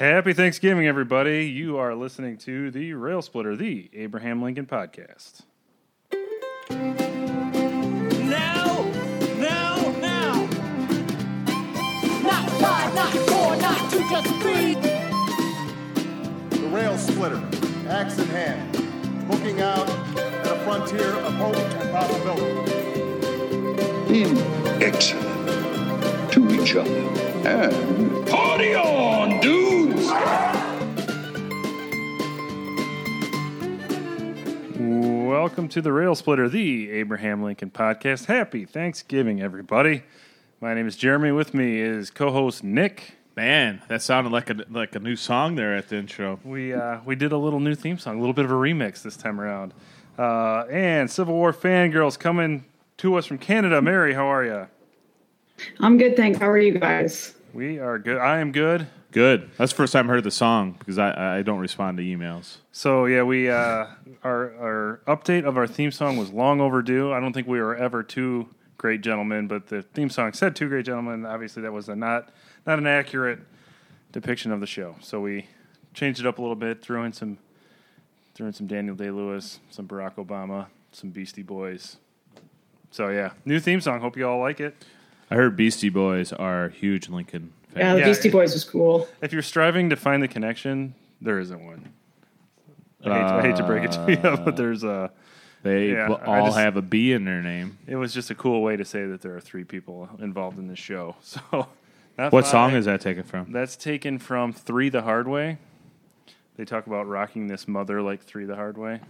Happy Thanksgiving, everybody. You are listening to the Rail Splitter, the Abraham Lincoln podcast. Now, now, now. Not five, not four, not two, just three. The rail splitter, axe in hand, looking out at a frontier of hope and possibility. being excellent to each other. And party on, Welcome to the Rail Splitter, the Abraham Lincoln podcast. Happy Thanksgiving, everybody. My name is Jeremy. With me is co-host Nick. Man, that sounded like a like a new song there at the intro. We uh, we did a little new theme song, a little bit of a remix this time around. Uh, and Civil War fangirls coming to us from Canada. Mary, how are you? I'm good, thanks. How are you guys? We are good. I am good. Good. That's the first time I heard the song because I, I don't respond to emails. So yeah, we uh, our our update of our theme song was long overdue. I don't think we were ever two great gentlemen, but the theme song said two great gentlemen. Obviously, that was a not not an accurate depiction of the show. So we changed it up a little bit, threw in some threw in some Daniel Day Lewis, some Barack Obama, some Beastie Boys. So yeah, new theme song. Hope you all like it. I heard Beastie Boys are huge Lincoln Yeah, fans. the Yeah. Beastie Boys was cool. If you're striving to find the connection, there isn't one. I hate, I hate to break it to you, but there's a. They Yeah, all just- have a B in their name. It was just a cool way to say that there are three people involved in this show. So, not What five. song is that taken from? That's taken from Three the Hard Way. They talk about rocking this mother like Three the Hard Way.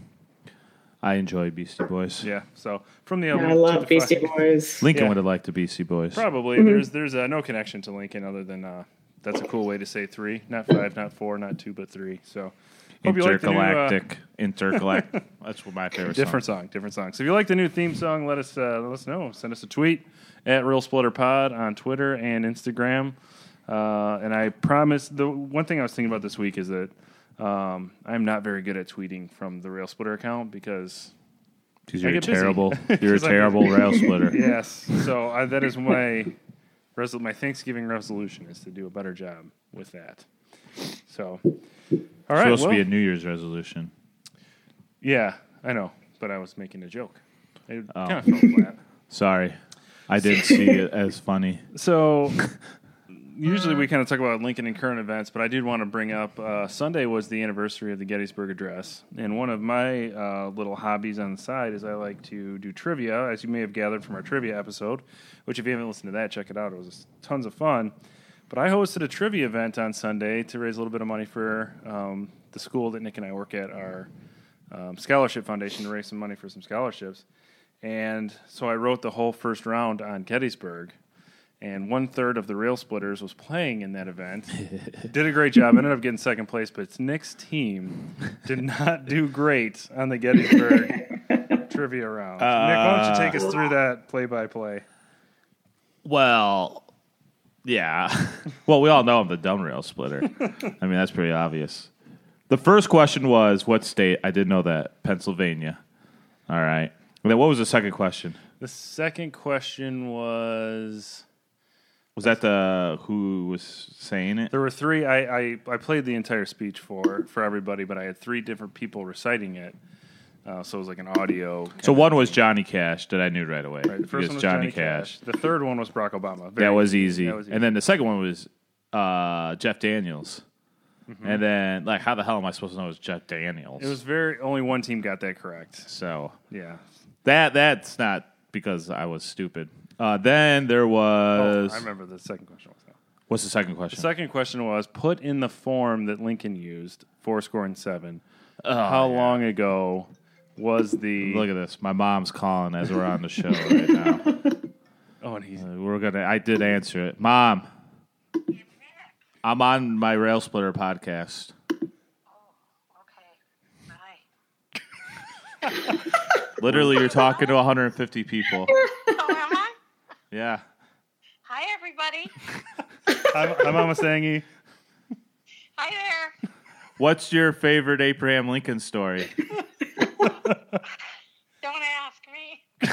I enjoy Beastie Boys. Yeah. So from the Yeah, album, I love Beastie Fire- Boys. Lincoln Yeah. would have liked the Beastie Boys. Probably there's there's uh, no connection to Lincoln other than uh, that's a cool way to say three, not five, not four, not two, but three. So hope you like new, uh, Intergalactic. Intergalactic. That's what my favorite different song. song, different song. So if you like the new theme song, let us uh, let us know. Send us a tweet at Rail Splitter Pod on Twitter and Instagram. Uh, and I promise the one thing I was thinking about this week is that um, I'm not very good at tweeting from the Rail Splitter account because you're a terrible, you're a terrible rail splitter. yes, so I, that is my resol- my Thanksgiving resolution is to do a better job with that. So, all right, supposed well, to be a New Year's resolution. yeah, I know, but I was making a joke. It Oh. kind of fell flat. Sorry, I didn't see it as funny. So usually we kind of talk about Lincoln and current events, but I did want to bring up uh, Sunday was the anniversary of the Gettysburg Address, and one of my uh, little hobbies on the side is I like to do trivia, as you may have gathered from our trivia episode. Which, if you haven't listened to that, check it out. It was tons of fun. But I hosted a trivia event on Sunday to raise a little bit of money for um, the school that Nick and I work at, our um, scholarship foundation, to raise some money for some scholarships. And so I wrote the whole first round on Gettysburg and one third of the rail splitters was playing in that event. did a great job. Ended up getting second place, but Nick's team did not do great on the Gettysburg trivia round. Nick, why don't you take us through uh, that play by play? Well, yeah. well, we all know I'm the dumb rail splitter. I mean, that's pretty obvious. The first question was what state? I did know that. Pennsylvania. All right. And then what was the second question? The second question was Was that the who was saying it? there were three. I, I, I played the entire speech for for everybody, but I had three different people reciting it. Uh, so it was like an audio. So one was Johnny Cash that I knew right away. Right, the first one was Johnny, Cash. The third one was Barack Obama. That was easy. That was easy. And then the second one was uh, Jeff Daniels. And then, like, how the hell am I supposed to know it was Jeff Daniels? Mm-hmm. it was very only one team got that correct. so Yeah. that that's not because I was stupid. Uh, then there Oh, was I remember the second question was that. what's the second question? The second question was put in the form that Lincoln used, four score and seven. How long ago was the? Look at this. My mom's calling as we're on the show right now. oh, and he's Uh, We're gonna. I did answer it, Mom. I'm on my Rail Splitter podcast. Okay. Bye. Literally, you're talking to 150 people. Am I? Yeah. Hi, everybody. I'm, I'm Mama Sangy. Hi there. What's your favorite Abraham Lincoln story? Don't ask me. I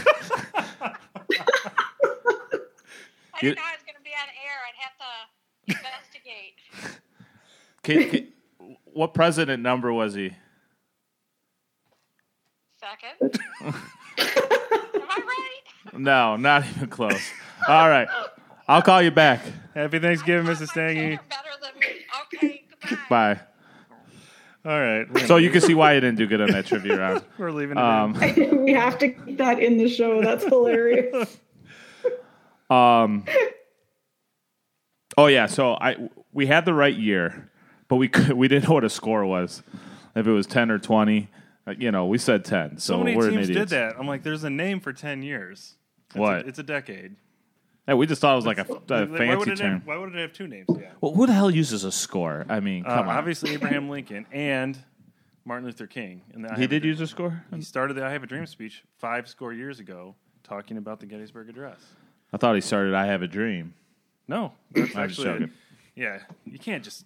You- didn't know I was going to be on air. I'd have to investigate. Can- can- what president number was he? Second. Am I right? No, not even close. All right. I'll call you back. Happy Thanksgiving, Mrs. thought my kids Stangy. are better than me. Okay, goodbye. Bye. All right. So you can see why you didn't do good on that trivia round. we're leaving it. Um, in. we have to keep that in the show. That's hilarious. Um. Oh yeah, so I we had the right year, but we could, we didn't know what a score was. If it was ten or twenty, uh, you know, we said ten. So, So many we're teams idiots. did that. I'm like, there's a name for ten years. It's What? A, it's a decade. Yeah, we just thought it was like a, a Like, why fancy it term. Have, why would it have two names? Yeah. Well, who the hell uses a score? I mean, Uh, come on. obviously, Abraham Lincoln and Martin Luther King. And he Have a did use a score. He started the "I Have a Dream" speech five score years ago, talking about the Gettysburg Address. I thought he started. I have a dream. No, that's actually joking. yeah. You can't just.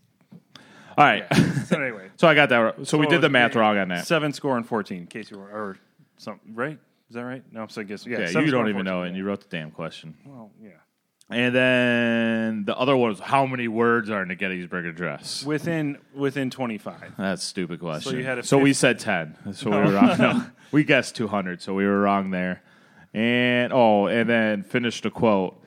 All right. Yeah. so anyway, so I got that. Right. So, we did the math wrong on that. Seven score and fourteen. In case you were or something right. Is that right? No, so I guess yeah. Yeah, you don't even know, 14, and you wrote the damn question. Well, yeah. And then the other one was how many words are in the Gettysburg Address? Within within twenty five. That's a stupid question. you had a so we said ten. So we were wrong. No, we guessed two hundred. So we were wrong there. And oh, and then finished the quote.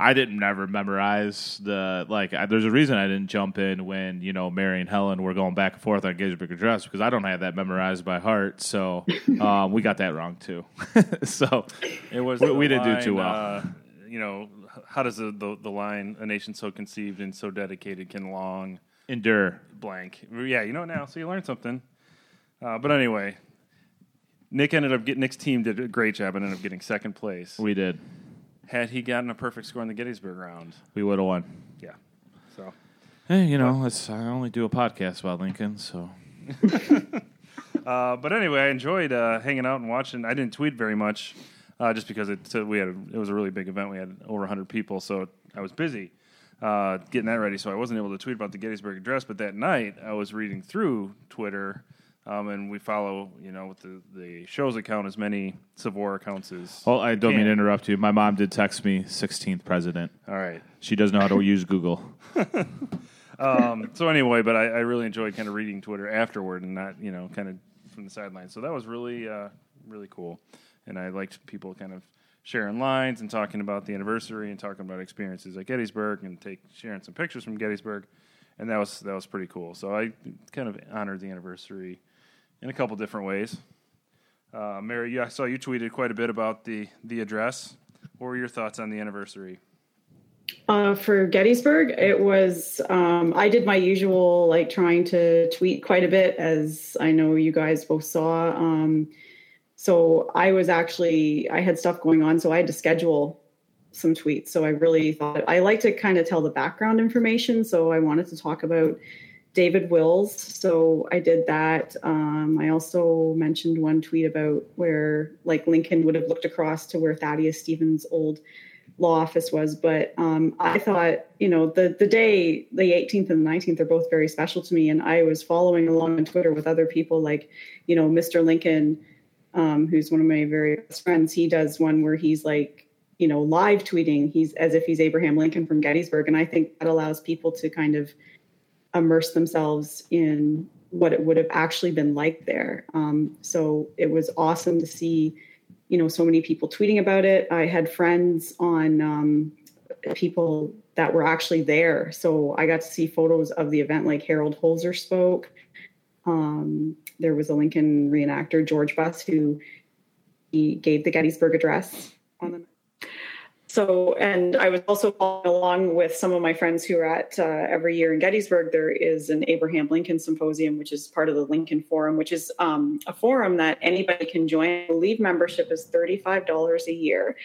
I didn't never memorize the like. I, there's a reason I didn't jump in when you know Mary and Helen were going back and forth on Gettysburg Address because I don't have that memorized by heart. So um, we got that wrong too. so It was. We- the we didn't do too well. Uh, you know, how does the, the the line "A nation so conceived and so dedicated can long endure. blank"? Yeah, you know now, so you learned something. Uh, but anyway, Nick ended up getting Nick's team did a great job and ended up getting second place. We did. Had he gotten a perfect score in the Gettysburg round, We would have won. yeah. So Hey, you know, it's, I only do a podcast about Lincoln, so Uh, but anyway, I enjoyed uh, hanging out and watching. I didn't tweet very much, uh, just because it so we had a, it was a really big event. We had over 100 people, so I was busy uh, getting that ready. So I wasn't able to tweet about the Gettysburg Address. But that night, I was reading through Twitter, um, and we follow, you know, with the the show's account as many Savor accounts as. Well, I don't mean to interrupt you. My mom did text me 16th president. All right. She does know how to use Google. Um, so anyway, but I, I really enjoyed kind of reading Twitter afterward and not, you know, kind of from the sidelines. So that was really, uh, really cool. And I liked people kind of sharing lines and talking about the anniversary and talking about experiences at Gettysburg and take sharing some pictures from Gettysburg. And that was that was pretty cool. So I kind of honored the anniversary in a couple different ways. Uh, Mary, I saw you tweeted quite a bit about the the address. What were your thoughts on the anniversary? Uh, for Gettysburg, it was, um, I did my usual, like trying to tweet quite a bit, as I know you guys both saw. Um, so I was actually, I had stuff going on, so I had to schedule some tweets. So I really thought, I like to kind of tell the background information. So I wanted to talk about David Wills. So I did that. Um, I also mentioned one tweet about where, like, Lincoln would have looked across to where Thaddeus Stevens' old law office was. But um, I thought, you know, the the day, the 18th and the 19th, are both very special to me. And I was following along on Twitter with other people, like, you know, Mr. Lincoln, um, who's one of my very best friends. He does one where he's like, you know, live tweeting. He's as if he's Abraham Lincoln from Gettysburg, and I think that allows people to kind of immerse themselves in what it would have actually been like there. Um, so it was awesome to see, you know, so many people tweeting about it. I had friends on um, people that were actually there, so I got to see photos of the event. Like Harold Holzer spoke. Um, there was a Lincoln reenactor, George Buss, who he gave the Gettysburg Address on the so, and I was also following along with some of my friends who are at uh, every year in Gettysburg. There is an Abraham Lincoln Symposium, which is part of the Lincoln Forum, which is um, a forum that anybody can join. I believe membership is $35 a year.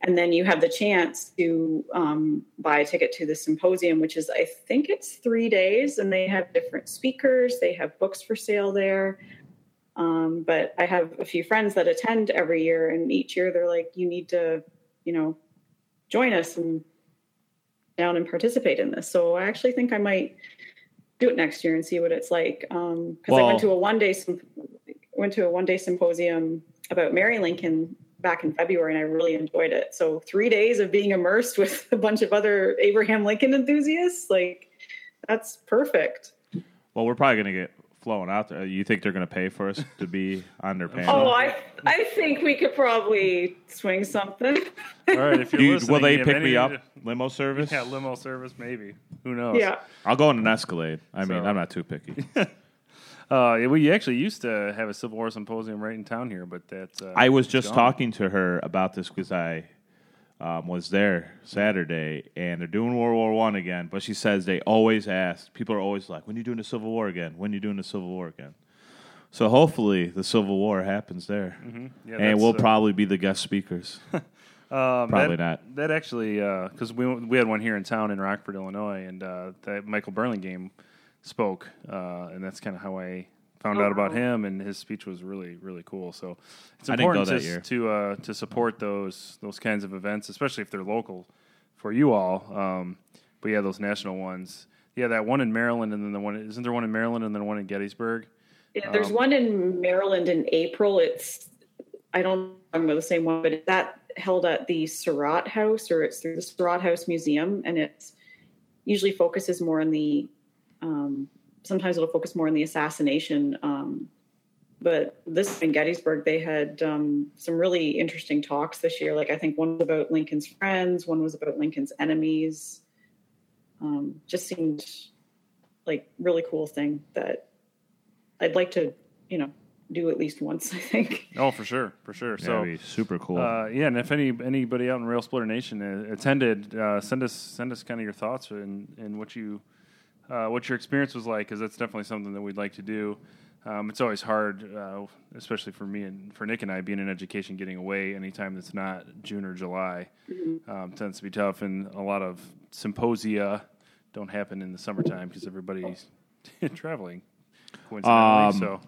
And then you have the chance to um, buy a ticket to the symposium, which is, I think it's three days, and they have different speakers, they have books for sale there. Um, but I have a few friends that attend every year, and each year they're like, you need to, you know, join us and down and participate in this. So I actually think I might do it next year and see what it's like. Um, because I went to a one day went to a one day symposium about Mary Lincoln back in February, and I really enjoyed it. So three days of being immersed with a bunch of other Abraham Lincoln enthusiasts, like that's perfect. Well, we're probably going to get flown out there. You think they're going to pay for us to be on their panel? Oh, I I think we could probably swing something. All right, if you're You- listening, will they you pick any- me up? Limo service? Yeah, limo service, maybe. Who knows? yeah. I'll go in an Escalade. I mean, I'm not too picky. Uh, we actually used to have a Civil War symposium right in town here, but that's. Uh, I was just gone. talking to her about this because I um, was there Saturday, and they're doing World War One again. But she says they always ask. People are always like, "When are you doing the Civil War again? When are you doing the Civil War again?" So hopefully the Civil War happens there, Mm-hmm. Yeah, and we'll uh, probably be the guest speakers. Um, Probably that, not. That actually, because we we had one here in town in Rockford, Illinois, and uh, that Michael Burlingame spoke, uh, and that's kind of how I found out about him. And his speech was really really cool. So it's I didn't go important to to, uh, to support those those kinds of events, especially if they're local for you all. Um, but yeah, those national ones. Yeah, that one in Maryland, and then the one isn't there one in Maryland, and then one in Gettysburg. Yeah, there's Um, one in Maryland in April. It's I don't remember the same one, but it's that held at the Surratt House or it's through the Surratt House Museum, and it's usually focuses more on the. Um, sometimes it'll focus more on the assassination. Um, but this in Gettysburg, they had um, some really interesting talks this year. Like I think one was about Lincoln's friends, one was about Lincoln's enemies. Um, just seemed like really cool thing that I'd like to, you know, do at least once. I think. Oh, for sure, for sure. So, So That'd be super cool. Uh, yeah, and if any anybody out in Rail Splitter Nation uh, attended, uh, send us send us kind of your thoughts and, and what you uh, what your experience was like, because that's definitely something that we'd like to do. Um, it's always hard, uh, especially for me and for Nick and I, being in education, getting away anytime that's not June or July um, tends to be tough, and a lot of symposia don't happen in the summertime because everybody's traveling. Coincidentally, Um, so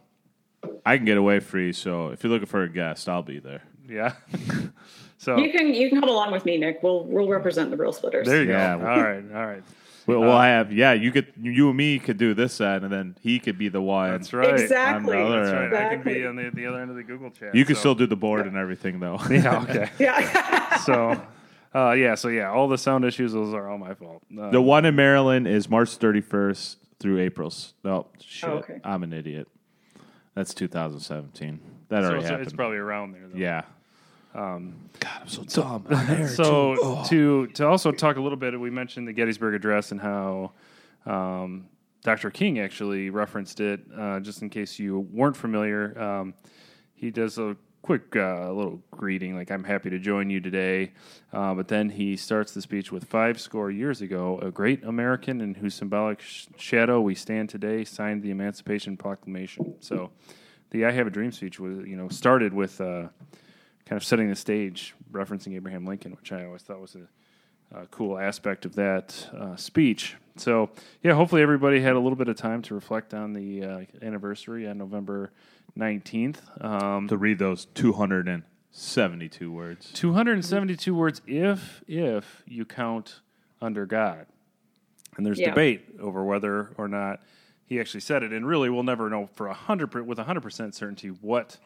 I can get away free, so if you're looking for a guest, I'll be there. yeah. so You can you can come along with me, Nick. We'll we'll represent the rail splitters. there you Yeah. go. All right, all right. We'll, we'll have yeah. You could you and me could do this side, and then he could be the one. That's right. Exactly. On the other That's right. end. I can be on the, the other end of the Google chat. You can so- still do the board and everything, though. Yeah. Okay. Yeah. so, uh, yeah. So yeah, all the sound issues those are all my fault. Uh, The one in Maryland is March 31st through April's. No, shit. Oh, okay. I'm an idiot. That's 2017. That so already it's, happened. it's probably around there. Though. yeah. Um, God, I'm so dumb. So. Oh. to to also talk a little bit, we mentioned the Gettysburg Address and how um, Dr. King actually referenced it. Uh, just in case you weren't familiar, um, he does a quick uh, little greeting, like "I'm happy to join you today," uh, but then he starts the speech with five score years ago, a great American in whose symbolic sh- shadow we stand today signed the Emancipation Proclamation. So the "I Have a Dream" speech was, you know, started with. Kind of setting the stage, referencing Abraham Lincoln, which I always thought was a, a cool aspect of that uh, speech. So, yeah, hopefully everybody had a little bit of time to reflect on the uh, anniversary on November 19th. Um, to read those 272 words. 272 words if if you count under God. And there's Yeah. debate over whether or not he actually said it. And really, we'll never know for a hundred per- with hundred percent certainty what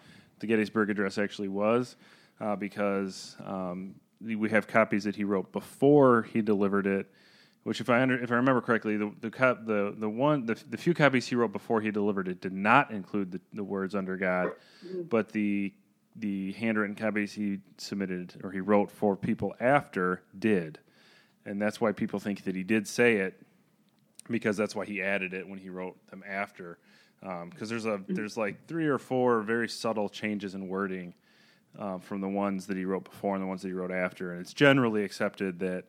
the Gettysburg Address actually was, uh, because um, we have copies that he wrote before he delivered it. Which, if I under, if I remember correctly, the the cop, the the one the, the few copies he wrote before he delivered it did not include the, the words under God, but the the handwritten copies he submitted or he wrote for people after did, and that's why people think that he did say it because that's why he added it when he wrote them after. Because there's a there's like three or four very subtle changes in wording uh, from the ones that he wrote before and the ones that he wrote after, and it's generally accepted that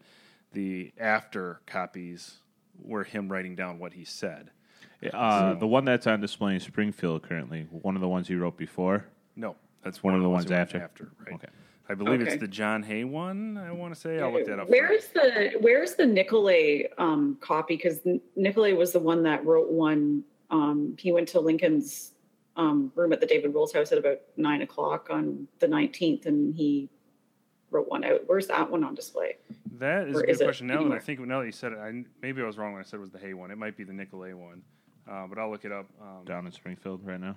the after copies were him writing down what he said. Uh, the one that's on display in Springfield currently, one of the ones he wrote before. No, that's One one, of the he ones after? After, right? Okay. I believe it's the John Hay one. I want to say I'll look that up. Where's the Where's the Nicolay um, copy? Because Nicolay was the one that wrote one. Um, he went to Lincoln's um, room at the David Wills house at about nine o'clock on the nineteenth, and he wrote one out. Where's that one on display? That is Or a good it question. Now that I think, now that you said it, I, maybe I was wrong when I said it was the Hay one. It might be the Nicolay one, uh, but I'll look it up. Um, Down in Springfield right now.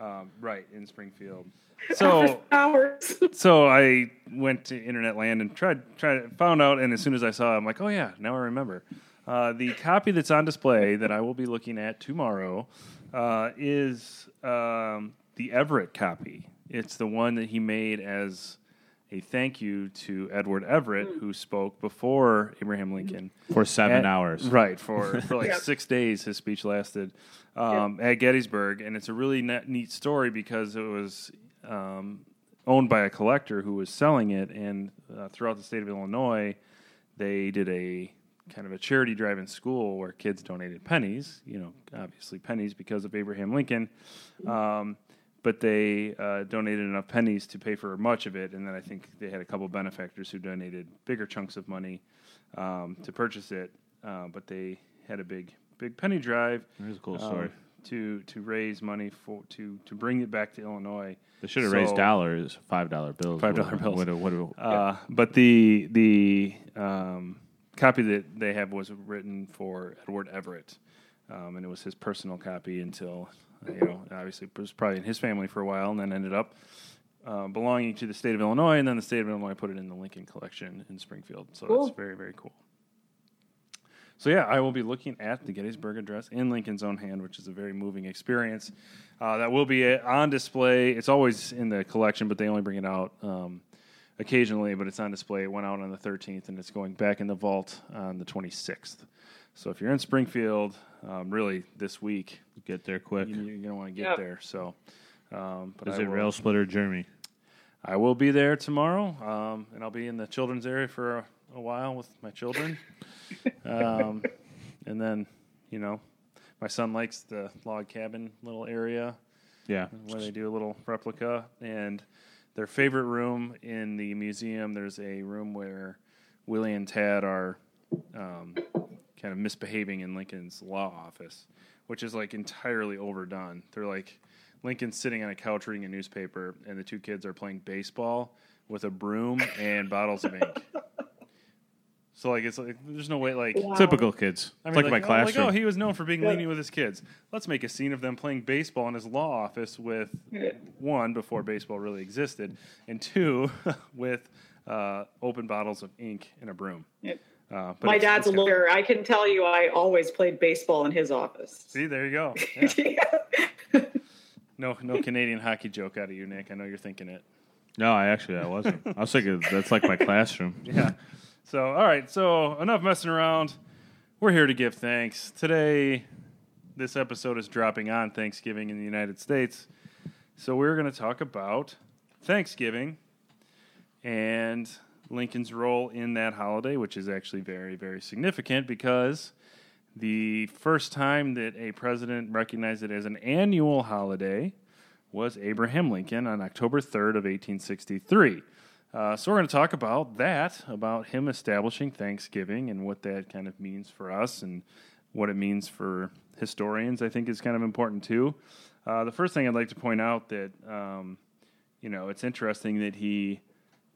um, right in Springfield. So, hours. so I went to internet land and tried, tried, found out, and as soon as I saw, it, I'm like, oh yeah, now I remember. Uh, the copy that's on display that I will be looking at tomorrow uh, is um, the Everett copy. It's the one that he made as a thank you to Edward Everett, who spoke before Abraham Lincoln For seven at- hours. Right for for like Yep. six days. His speech lasted um, at Gettysburg, and it's a really net, neat story because it was um, owned by a collector who was selling it, and uh, throughout the state of Illinois, they did a kind of a charity drive in school where kids donated pennies. You know, obviously pennies because of Abraham Lincoln. Um, but they uh, donated enough pennies to pay for much of it, and then I think they had a couple benefactors who donated bigger chunks of money um, to purchase it. Uh, but they had a big, big penny drive. Here's a cool um, story. to to raise money for to to bring it back to Illinois. They should have So- raised dollars, five dollar bills, $5 Would've- bills. would've- would've- Uh, but the the um, copy that they have was written for Edward Everett, um, and it was his personal copy until uh, you know obviously it was probably in his family for a while, and then ended up uh, belonging to the state of Illinois, and then the state of Illinois put it in the Lincoln collection in Springfield. So Cool. that's very very cool. So yeah, I will be looking at the Gettysburg Address in Lincoln's own hand, which is a very moving experience. Uh, that will be uh, on display. It's always in the collection, but they only bring it out um, occasionally. But it's on display. It went out on the 13th, and it's going back in the vault on the 26th. So if you're in Springfield, um, really this week, Get there quick. you, you're gonna want to get Yep. there. So, um, but Is I it will- Rail Splitter Jeremy? I will be there tomorrow, um, and I'll be in the children's area for a, a while with my children. um, and then, you know, my son likes the log cabin little area Yeah. where they do a little replica. And their favorite room in the museum, there's a room where Willie and Tad are um, kind of misbehaving in Lincoln's law office, which is like entirely overdone. They're like Lincoln's sitting on a couch reading a newspaper, and the two kids are playing baseball with a broom and bottles of ink. So like it's like there's no way like Typical kids. I It's mean, like, my oh, classroom. Like, oh, he was known for being lenient with his kids. Let's make a scene of them playing baseball in his law office with one before baseball really existed, and two with uh, open bottles of ink and a broom. Yep. Uh, but My it's- dad's a it's lawyer. I can tell you, I always played baseball in his office. See, there you go. Yeah. No, no Canadian hockey joke out of you, Nick. I know you're thinking it. no, I actually I wasn't. I was thinking that's like my classroom. Yeah. So, all right. So, enough messing around. We're here to give thanks. Today, this episode is dropping on Thanksgiving in the United States. So, we're going to talk about Thanksgiving and Lincoln's role in that holiday, which is actually very, very significant because the first time that a president recognized it as an annual holiday was Abraham Lincoln on October 3rd of 1863. Uh, so we're going to talk about that, about him establishing Thanksgiving and what that kind of means for us and what it means for historians. I think is kind of important too. Uh, the first thing I'd like to point out that um, you know it's interesting that he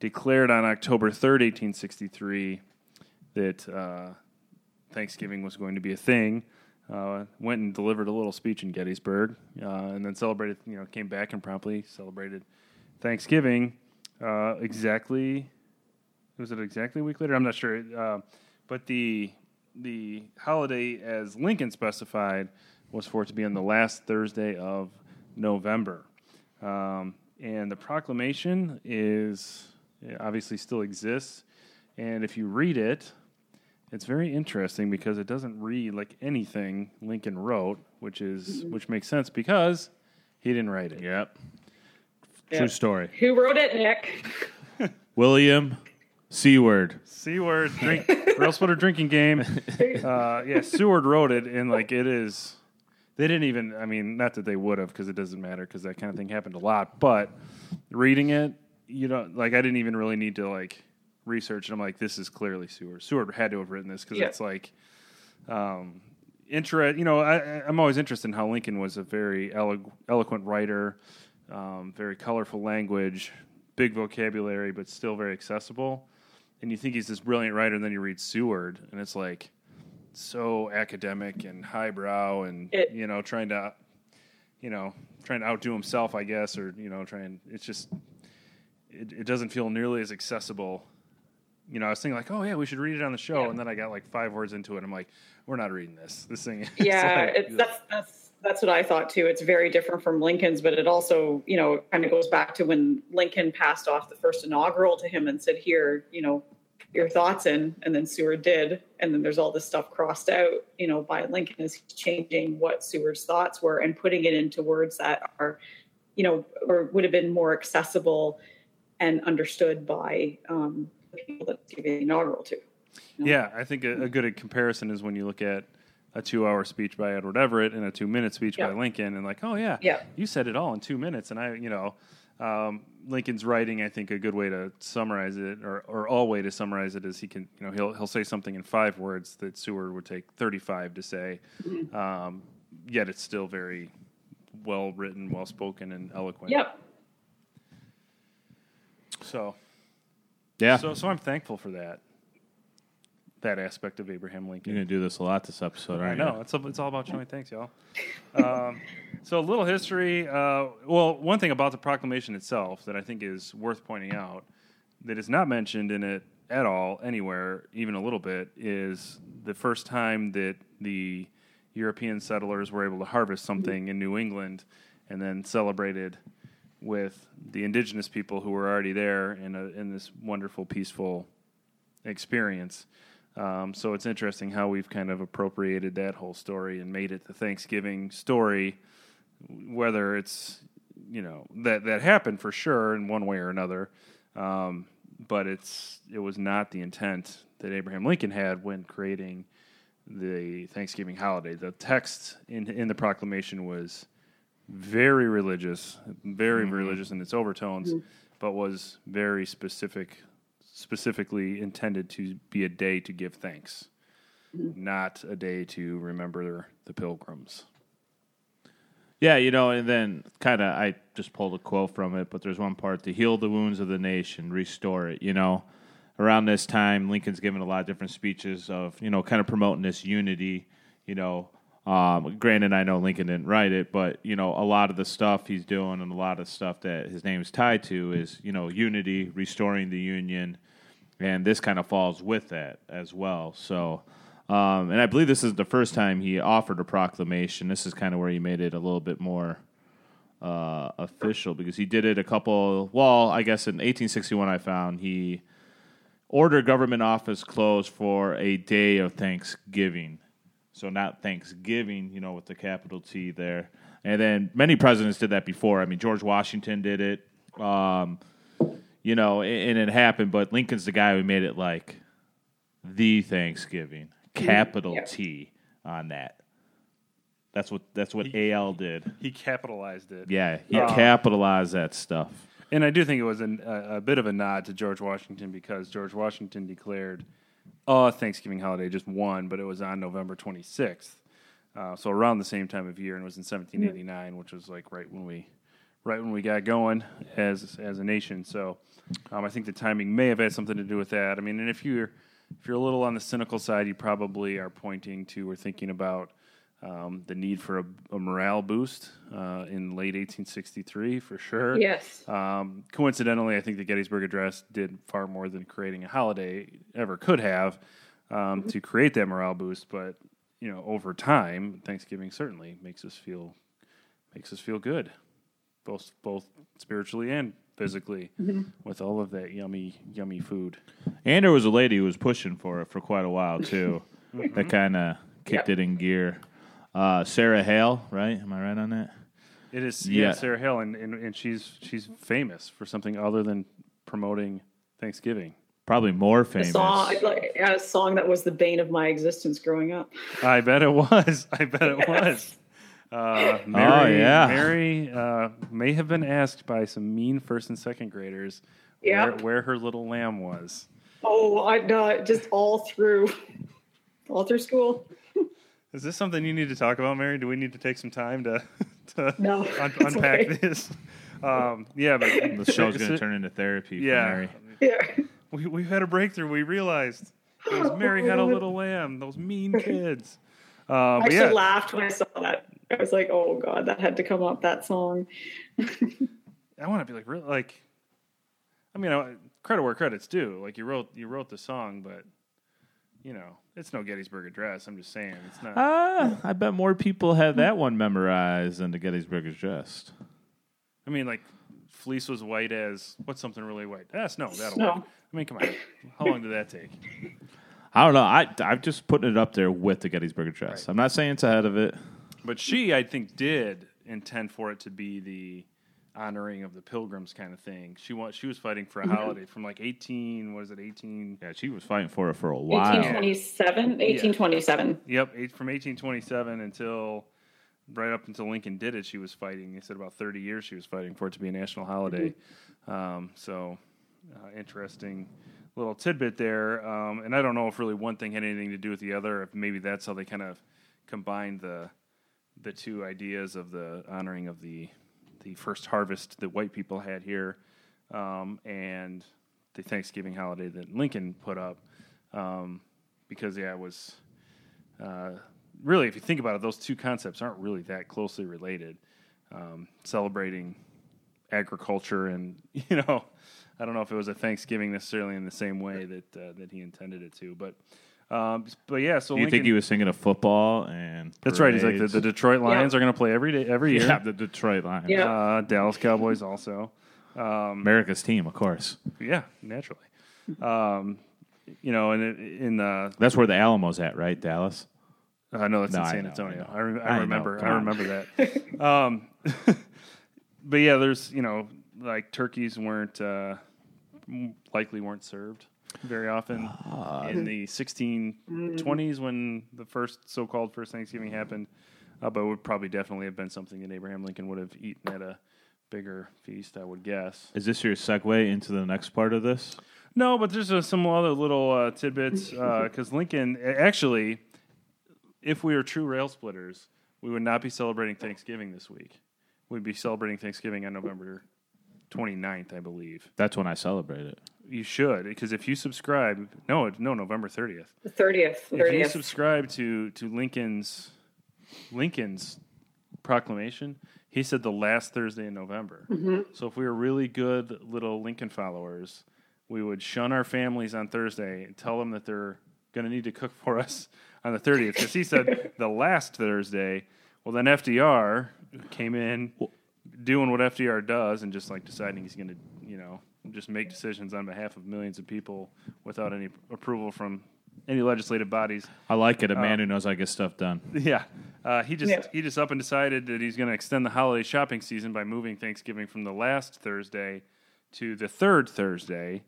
declared on October 3rd, 1863, that uh, Thanksgiving was going to be a thing. Uh, went and delivered a little speech in Gettysburg, uh, and then celebrated. You know, came back and promptly celebrated Thanksgiving. Uh, exactly, was it exactly a week later? I'm not sure. Uh, but the the holiday, as Lincoln specified, was for it to be on the last Thursday of November. Um, and the proclamation is obviously still exists. And if you read it, it's very interesting because it doesn't read like anything Lincoln wrote, which is which makes sense because he didn't write it. Yep. Yeah. True story. Who wrote it, Nick? William Seward. Seward drink rail splitter drinking game. Uh, yeah, Seward wrote it, and like it is. They didn't even. I mean, not that they would have, because it doesn't matter, because that kind of thing happened a lot. But reading it, you know, like I didn't even really need to like research. And I'm like, this is clearly Seward. Seward had to have written this because Yeah. it's like, um, interest. You know, I, I- I'm always interested in how Lincoln was a very elo- eloquent writer, um, very colorful language, big vocabulary, but still very accessible. And you think he's this brilliant writer, and then you read Seward, and it's like so academic and highbrow, and It- you know, trying to, you know, trying to outdo himself, I guess, or you know, trying. It's just, it, it doesn't feel nearly as accessible you know, I was thinking like, oh yeah, we should read it on the show, and then I got like five words into it. I'm like, we're not reading this. This thing. it's yeah, like- it's, that's that's that's what I thought too. It's very different from Lincoln's, but it also, you know, kind of goes back to when Lincoln passed off the first inaugural to him and said, "Here, you know, your thoughts in," and then Seward did, and then there's all this stuff crossed out, you know, by Lincoln as he's changing what Seward's thoughts were and putting it into words that are, you know, or would have been more accessible and understood by um, the people that giving the inaugural to. Yeah, I think a, a good comparison is when you look at a two-hour speech by Edward Everett and a two-minute speech Yeah. by Lincoln, and like, oh yeah, Yeah. you said it all in two minutes, and I, you know, um, Lincoln's writing. I think a good way to summarize it, or or all way to summarize it, is he can, you know, he'll he'll say something in five words that Seward would take thirty-five to say, Mm-hmm. um, yet it's still very well written, well spoken, and eloquent. Yep. So Yeah. so so I'm thankful for that. That aspect of Abraham Lincoln. You're going to do this a lot this episode, I aren't know you? it's it's all about showing thanks, y'all. Um, so a little history. Uh, well, one thing about the proclamation itself that I think is worth pointing out that is not mentioned in it at all anywhere, even a little bit, is the first time that the European settlers were able to harvest something in New England and then celebrated with the indigenous people who were already there in a, in this wonderful, peaceful experience. Um, so it's interesting how we've kind of appropriated that whole story and made it the Thanksgiving story, whether it's you know that that happened for sure in one way or another, um, but it's it was not the intent that Abraham Lincoln had when creating the Thanksgiving holiday. The text in in the proclamation was very religious, very religious in its overtones, but was very specific, specifically intended to be a day to give thanks, not a day to remember the pilgrims. Yeah, you know, and then kind of I just pulled a quote from it, but there's one part to heal the wounds of the nation, restore it. You know, around this time, Lincoln's given a lot of different speeches of you know kind of promoting this unity. You know, um, granted, I know Lincoln didn't write it, but you know, a lot of the stuff he's doing and a lot of stuff that his name is tied to is you know unity, restoring the union, and this kind of falls with that as well. So. Um, and I believe this is the first time he offered a proclamation. This is kind of where he made it a little bit more uh, official because he did it a couple. Well, I guess in 1861, I found he ordered government office closed for a day of Thanksgiving. So not Thanksgiving, you know, with the capital T there. And then many presidents did that before. I mean, George Washington did it. Um, you know, and, and it happened. But Lincoln's the guy who made it like the Thanksgiving, capital Yeah. T on that. That's what that's what AL did. He capitalized it. Yeah, he Uh, capitalized that stuff. And I do think it was an, a, a bit of a nod to George Washington because George Washington declared a Thanksgiving holiday, just one, but it was on November 26th. Uh, so around the same time of year, and it was in 1789, which was like right when we, right when we got going as as a nation. So um, I think the timing may have had something to do with that. I mean, and if you're if you're a little on the cynical side, you probably are pointing to or thinking about um, the need for a, a morale boost uh, in late 1863 for sure. Yes. Um, coincidentally, I think the Gettysburg Address did far more than creating a holiday ever could have um, to create that morale boost. But you know, over time, Thanksgiving certainly makes us feel makes us feel good, both both spiritually and physically, with all of that yummy yummy food. And there was a lady who was pushing for it for quite a while too. that kind of kicked Yep. it in gear. Uh, Sarah Hale, right? Am I right on that? It is yeah, Yeah. Sarah Hale, and, and and she's she's famous for something other than promoting Thanksgiving. Probably more A famous. song, like, a song that was the bane of my existence growing up. I bet it was. I bet it was. Uh, Mary, Oh, yeah. Mary uh, may have been asked by some mean first and second graders Yeah. where, where her little lamb was. Oh, I know, just all through, all through school. Is this something you need to talk about, Mary? Do we need to take some time to, to No, un- unpack okay. this? Um, yeah, but the show's going to turn into therapy. Yeah. For Mary. Yeah. We, we've had a breakthrough. We realized it was Mary had a little lamb. Those mean kids. Uh, I but actually yeah, laughed when I saw that. I was like, "Oh God, that had to come up." That song. I want to be like, really, like, I mean, I, credit where credit's due. Like you wrote you wrote the song, but you know it's no Gettysburg Address. I'm just saying it's not. Ah, I bet more people have that one memorized than the Gettysburg Address. I mean, like fleece was white as what's something really white? Ah, snow. That'll Snow. work. I mean, come on. How long did that take? I don't know. I I'm just putting it up there with the Gettysburg Address. Right. I'm not saying it's ahead of it. But she, I think, did intend for it to be the honoring of the pilgrims kind of thing. She wa- she was fighting for a holiday from like 18. What is it? 18. Yeah, she was fighting for it for a while. 1827. 1827. Yep, eight, from 1827 until right up until Lincoln did it, she was fighting. They said about 30 years she was fighting for it to be a national holiday. Um, so, uh, interesting little tidbit there. Um, and I don't know if really one thing had anything to do with the other. If maybe that's how they kind of combined the the two ideas of the honoring of the the first harvest that white people had here, um, and the Thanksgiving holiday that Lincoln put up. Um, because yeah, it was uh, really, if you think about it, those two concepts aren't really that closely related. Um, celebrating agriculture, and you know, I don't know if it was a Thanksgiving necessarily in the same way that uh, that he intended it to, but um, but yeah. So you Lincoln, think he was thinking of football and That's right. He's like the, the Detroit Lions are going to play every day, every year. yeah, the Detroit Lions, Yeah. Uh, Dallas Cowboys also. America's team, of course. Yeah, naturally. Um, you know, and it- in the That's where the Alamo's at, right? Dallas. Uh, no, that's No, in I San know, Antonio. know. I, re- I I remember. I remember that. um, but yeah, there's you know like turkeys weren't uh, likely weren't served very often Ah. in the 1620s when the first so-called first Thanksgiving happened. Uh, but it would probably definitely have been something that Abraham Lincoln would have eaten at a bigger feast, I would guess. Is this your segue into the next part of this? No, but there's uh, some other little uh, tidbits because Lincoln actually, if we were true rail splitters, we would not be celebrating Thanksgiving this week. We'd be celebrating Thanksgiving on November 29th, I believe. That's when I celebrate it. You should because if you subscribe, no, no, November 30th. The 30th. If you subscribe to to Lincoln's Lincoln's proclamation, he said the last Thursday in November. Mm-hmm. So if we were really good little Lincoln followers, we would shun our families on Thursday and tell them that they're going to need to cook for us on the 30th because he said the last Thursday. Well, then FDR came in doing what FDR does and just like deciding he's going to, you know, just make decisions on behalf of millions of people without any approval from any legislative bodies. I like it. A man who knows how to get stuff done. Yeah, uh, he just Yeah. he just up and decided that he's going to extend the holiday shopping season by moving Thanksgiving from the last Thursday to the third Thursday.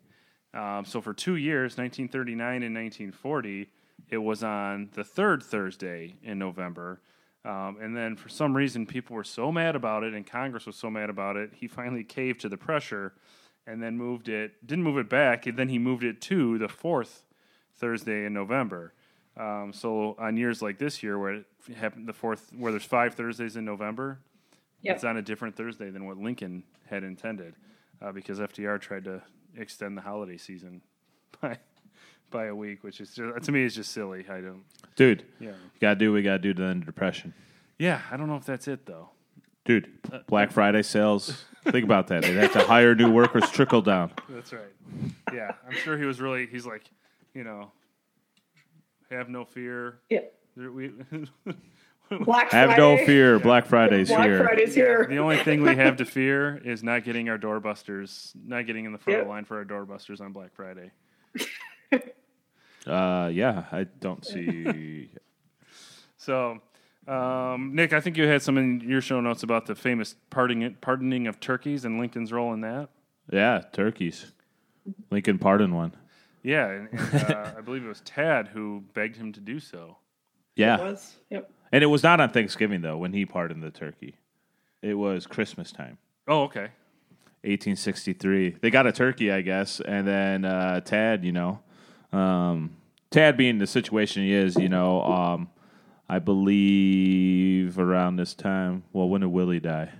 Um, so for two years, 1939 and 1940, it was on the third Thursday in November. Um, and then for some reason, people were so mad about it, and Congress was so mad about it, he finally caved to the pressure, and then moved it. Didn't move it back. And then he moved it to the fourth Thursday in November. Um, so on years like this year, where it happened the fourth, where there's five Thursdays in November, Yep. it's on a different Thursday than what Lincoln had intended, uh, because FDR tried to extend the holiday season by by a week, which is just, to me is just silly. I don't. Dude, Yeah. you got to do what we got to do to end depression. Yeah, I don't know if that's it though. Dude, Black Friday sales. Think about that. They'd have to hire new workers, trickle down. That's right. Yeah, I'm sure he was really. He's like, you know, have no fear. Yeah. There- We, Black Have Friday. no fear. Black Friday's Black here. Friday's here. the only thing we have to fear is not getting our doorbusters, not getting in the front of the Yep. line for our doorbusters on Black Friday. Uh, yeah, I don't see. So, um, Nick, I think you had some in your show notes about the famous pardoning, pardoning of turkeys and Lincoln's role in that. yeah, turkeys. Lincoln pardoned one. Yeah, and, and uh, I believe it was Tad who begged him to do so. Yeah, Was. Yep. and it was not on Thanksgiving though when he pardoned the turkey. It was Christmas time. Oh, okay. 1863. They got a turkey, I guess, and then uh, Tad, you know, um, Tad being the situation he is, you know, um, I believe around this time. Well, when did Willie die?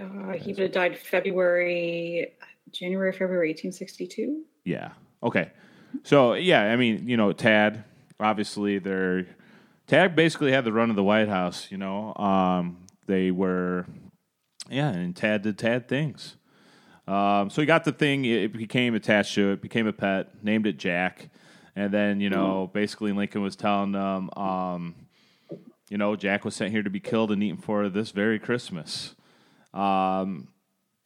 Uh, he would have died February, January, February 1862. Yeah. Okay. So yeah, I mean, you know, Tad. Obviously, they're Tad basically had the run of the White House. You know, um, they were, yeah, and Tad did Tad things. Um, so he got the thing. It became attached to it. Became a pet. Named it Jack. And then you know, basically Lincoln was telling them, um, you know, Jack was sent here to be killed and eaten for this very Christmas. Um,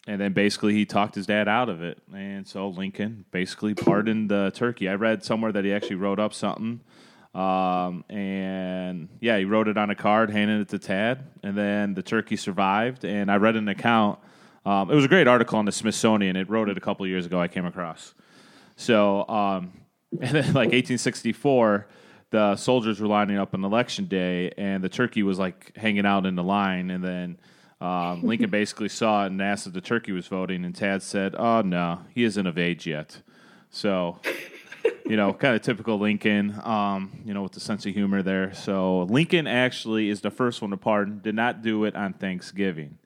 and then basically he talked his dad out of it. And so Lincoln basically pardoned the turkey. I read somewhere that he actually wrote up something. Um, and yeah, he wrote it on a card, handed it to Tad, and then the turkey survived. And I read an account. Um, it was a great article on the Smithsonian. It wrote it a couple years ago. I came across. So, um, and then like 1864, the soldiers were lining up on election day, and the turkey was like hanging out in the line, and then um, Lincoln basically saw it and asked if the turkey was voting, and Tad said, "Oh no, he isn't of age yet." So, you know, kind of typical Lincoln, um, you know, with the sense of humor there. So Lincoln actually is the first one to pardon. Did not do it on Thanksgiving.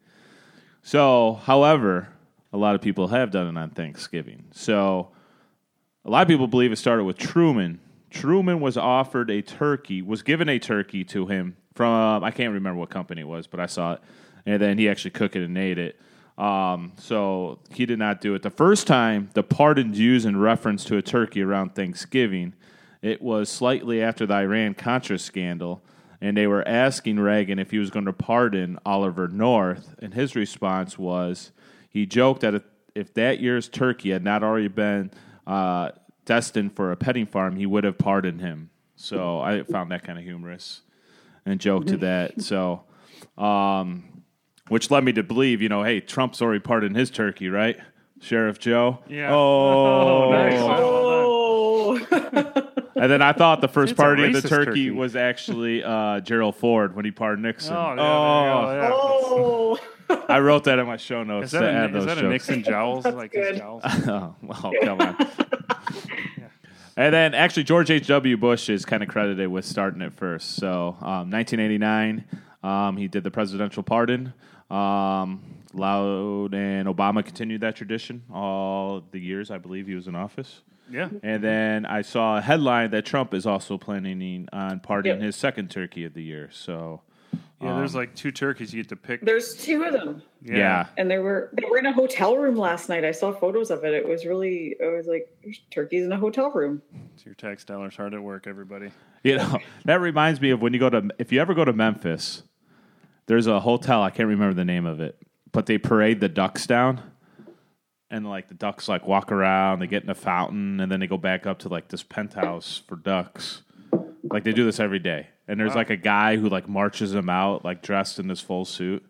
So, however, a lot of people have done it on Thanksgiving. So, a lot of people believe it started with Truman. Truman was offered a turkey, was given a turkey to him from I can't remember what company it was, but I saw it, and then he actually cooked it and ate it. Um, so he did not do it. The first time the pardon's used in reference to a turkey around Thanksgiving, it was slightly after the Iran Contra scandal, and they were asking Reagan if he was going to pardon Oliver North, and his response was he joked that if that year's turkey had not already been uh, destined for a petting farm, he would have pardoned him. So I found that kind of humorous and joked to that. So, um, which led me to believe, you know, hey, Trump's already pardoned his turkey, right? Sheriff Joe. Yeah. Oh, nice. Oh. And then I thought the first It's party of the turkey, turkey. was actually uh, Gerald Ford when he pardoned Nixon. Oh, yeah, there you yeah. oh. I wrote that in my show notes Is that, to a, add is those that a jokes. Nixon jowls? like his good. jowls? oh, well, come on. And then actually, George H.W. Bush is kind of credited with starting it first. So, um, 1989, um, he did the presidential pardon. Um, Loud and Obama continued that tradition all the years I believe he was in office. Yeah. And then I saw a headline that Trump is also planning on pardoning Yep. his second turkey of the year. So, Yeah, there's um, like two turkeys you get to pick. There's two of them. yeah. And they were they were in a hotel room last night. I saw photos of it. It was really I was like, there's turkeys in a hotel room. It's your tax dollars hard at work, everybody. You know, that reminds me of when you go to, if you ever go to Memphis, there's a hotel, I can't remember the name of it, but they parade the ducks down. And like the ducks like walk around, they get in a fountain, and then they go back up to like this penthouse for ducks. Like they do this every day. And there's like a guy who like marches him out, like dressed in this full suit.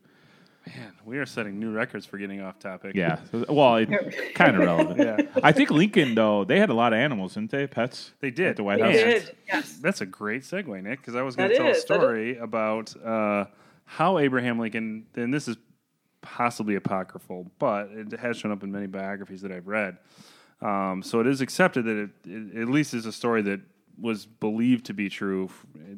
Man, we are setting new records for getting off topic. Yeah. Well, it, kind of relevant. Yeah. I think Lincoln, though, they had a lot of animals, didn't they? Pets? They did. At the White They House. did. Yes. That's a great segue, Nick, because I was going to tell a is, that is. story about uh, how Abraham Lincoln, and this is possibly apocryphal, but it has shown up in many biographies that I've read. Um, so it is accepted that it, it at least is a story that was believed to be true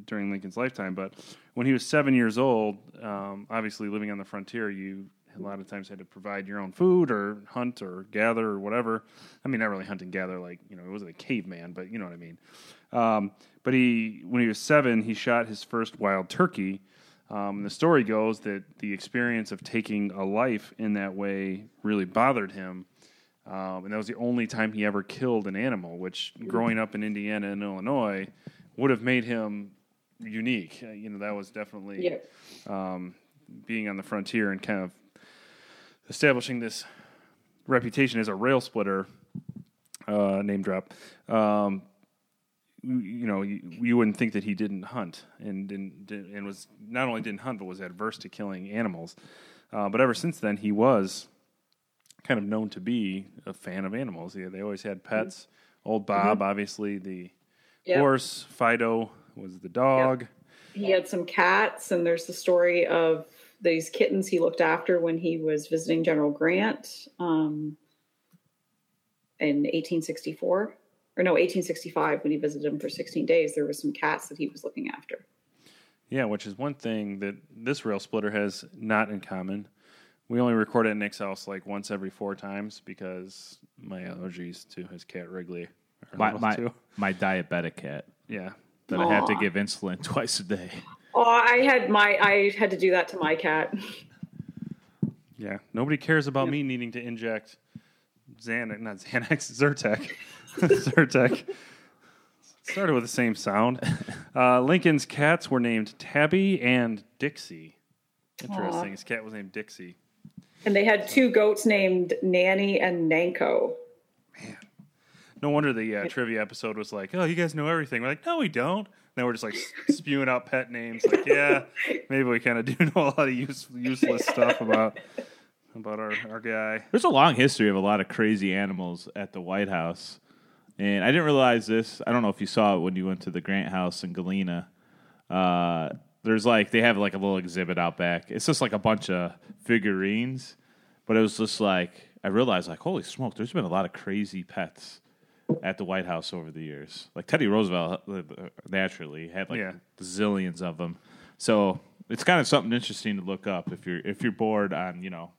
during Lincoln's lifetime. But when he was seven years old, um, obviously living on the frontier, you a lot of times had to provide your own food or hunt or gather or whatever. I mean, not really hunt and gather like you know, it wasn't a caveman, but you know what I mean. Um, but he, when he was seven, he shot his first wild turkey. Um, the story goes that the experience of taking a life in that way really bothered him. Um, and that was the only time he ever killed an animal, which growing up in Indiana and Illinois would have made him unique. Uh, you know, that was definitely Yeah. um, being on the frontier and kind of establishing this reputation as a rail splitter. Uh, name drop. Um, you, know, you, you wouldn't think that he didn't hunt and didn't, and was not only didn't hunt but was adverse to killing animals. Uh, but ever since then, he was kind of known to be a fan of animals. Yeah, they always had pets. Old Bob, obviously the Yep. horse. Fido was the dog. He had some cats, and there's the story of these kittens he looked after when he was visiting General Grant um, in 1864, or no, 1865 when he visited him for 16 days. There were some cats that he was looking after. Yeah, which is one thing that this rail splitter has not in common. We only record at Nick's house like once every four times because my allergies to his cat Wrigley are My, my, two. my diabetic cat Yeah. that I have to give insulin twice a day. Oh, I had my I had to do that to my cat. Yeah. Nobody cares about me needing to inject Xanax, not Xanax, Zyrtec. Zyrtec. Started with the same sound. Uh, Lincoln's cats were named Tabby and Dixie. Interesting. His cat was named Dixie. And they had two goats named Nanny and Nanko. Man. No wonder the uh, trivia episode was like, "Oh, you guys know everything." We're like, "No, we don't." Now we're just like spewing out pet names. Like, yeah, maybe we kind of do know a lot of use, useless stuff about about our, our guy. There's a long history of a lot of crazy animals at the White House. And I didn't realize this. I don't know if you saw it when you went to the Grant House in Galena. Uh, there's like, they have like a little exhibit out back. It's just like a bunch of figurines. But it was just like, I realized, like, holy smoke, there's been a lot of crazy pets at the White House over the years. Like Teddy Roosevelt uh, naturally had like Yeah. zillions of them. So it's kind of something interesting to look up if you're if you're bored on you know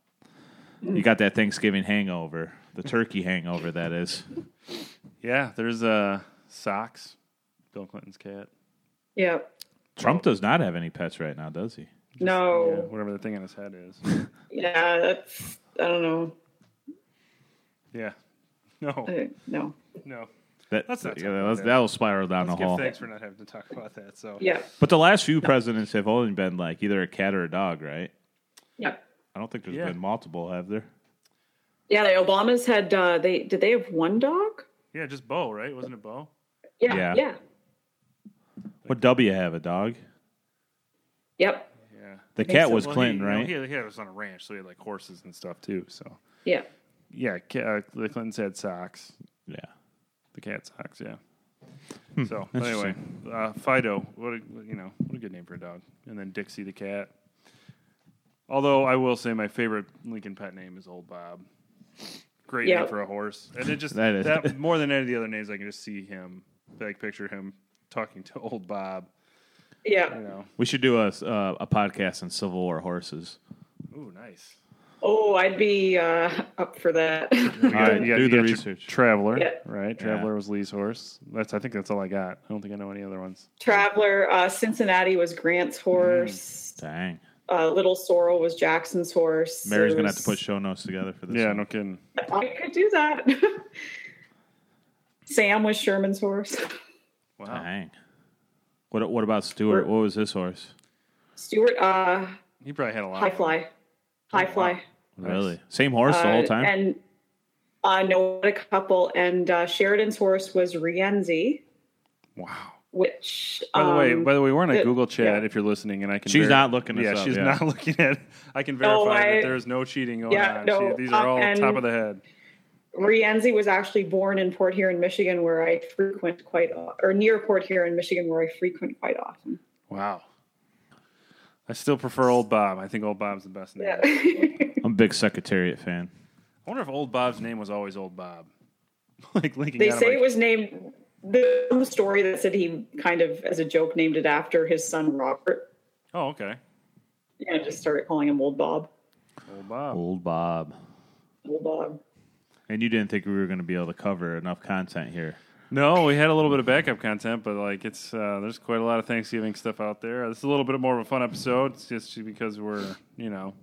you got that Thanksgiving hangover, the turkey hangover that is. Yeah, there's uh, socks. Bill Clinton's cat. Yeah. Trump does not have any pets right now, does he? Yeah, No. whatever the thing in his head is. Yeah, that's, I don't know. Yeah. No. Uh, no. No. That, Let's not yeah, that's- that. that'll spiral down Let's the hall. thanks for not having to talk about that. So Yeah. But the last few presidents have only been like either a cat or a dog, right? Yeah. I don't think there's Yeah. been multiple, have there? Yeah, the Obamas had, uh, they, did they have one dog? yeah, just Bo, right? Wasn't it Bo? Yeah. Yeah. Yeah. What W have a dog? Yep. Yeah. The cat so. was Well, Clinton, he, you know, right? he, had- he had- was on a ranch, so he had like horses and stuff too. So Yeah. yeah, uh, the Clintons had socks. yeah. The cat socks, yeah. Hmm, so anyway, uh, Fido, what a, you know, what a good name for a dog. And then Dixie the cat. Although I will say my favorite Lincoln pet name is Old Bob. Great Yeah. name for a horse, and it just That that, is- more than any of the other names, I can just see him, like picture him talking to Old Bob. Yeah. You know, We should do a uh, a podcast on Civil War horses. ooh, nice. Oh, I'd be uh, up for that. You got, right, you got, do you the got research. Traveler, Yeah. right? Traveler was Lee's horse. That's I think that's all I got. I don't think I know any other ones. Traveler, uh, Cincinnati was Grant's horse. Dang. Uh, Little Sorrel was Jackson's horse. Mary's There gonna have to put show notes together for this. Yeah, one. no kidding. I could do that. Sam was Sherman's horse. Wow. Dang. What what about Stuart? What was his horse? Stuart, uh, He probably had a lot. High. Fly. High Fly. Really? Same horse the Uh, whole time? And uh, no, a couple. And uh, Sheridan's horse was Rienzi, Wow. which. By the way, um, by the way, we're on a the- Google chat yeah. if you're listening, and I can. She's not looking this Yeah, up, she's yeah. not looking at. I can verify Oh, that there is no cheating going Yeah, on. no, She- these are uh, all and- top of the head. Rienzi was actually born in Port Huron, Michigan, where I frequent quite, or near Port Huron, Michigan, where I frequent quite often. Wow. I still prefer Old Bob. I think Old Bob's the best name. Yeah. I'm a big Secretariat fan. I wonder if Old Bob's name was always Old Bob. like Lincoln. they say like- it was named. The story that said he kind of, as a joke, named it after his son Robert. Oh, okay. Yeah, just started calling him Old Bob. Old Bob. Old Bob. Old Bob. And you didn't think we were going to be able to cover enough content here. No, we had a little bit of backup content, but like it's uh, there's quite a lot of Thanksgiving stuff out there. This is a little bit more of a fun episode, it's just because we're you know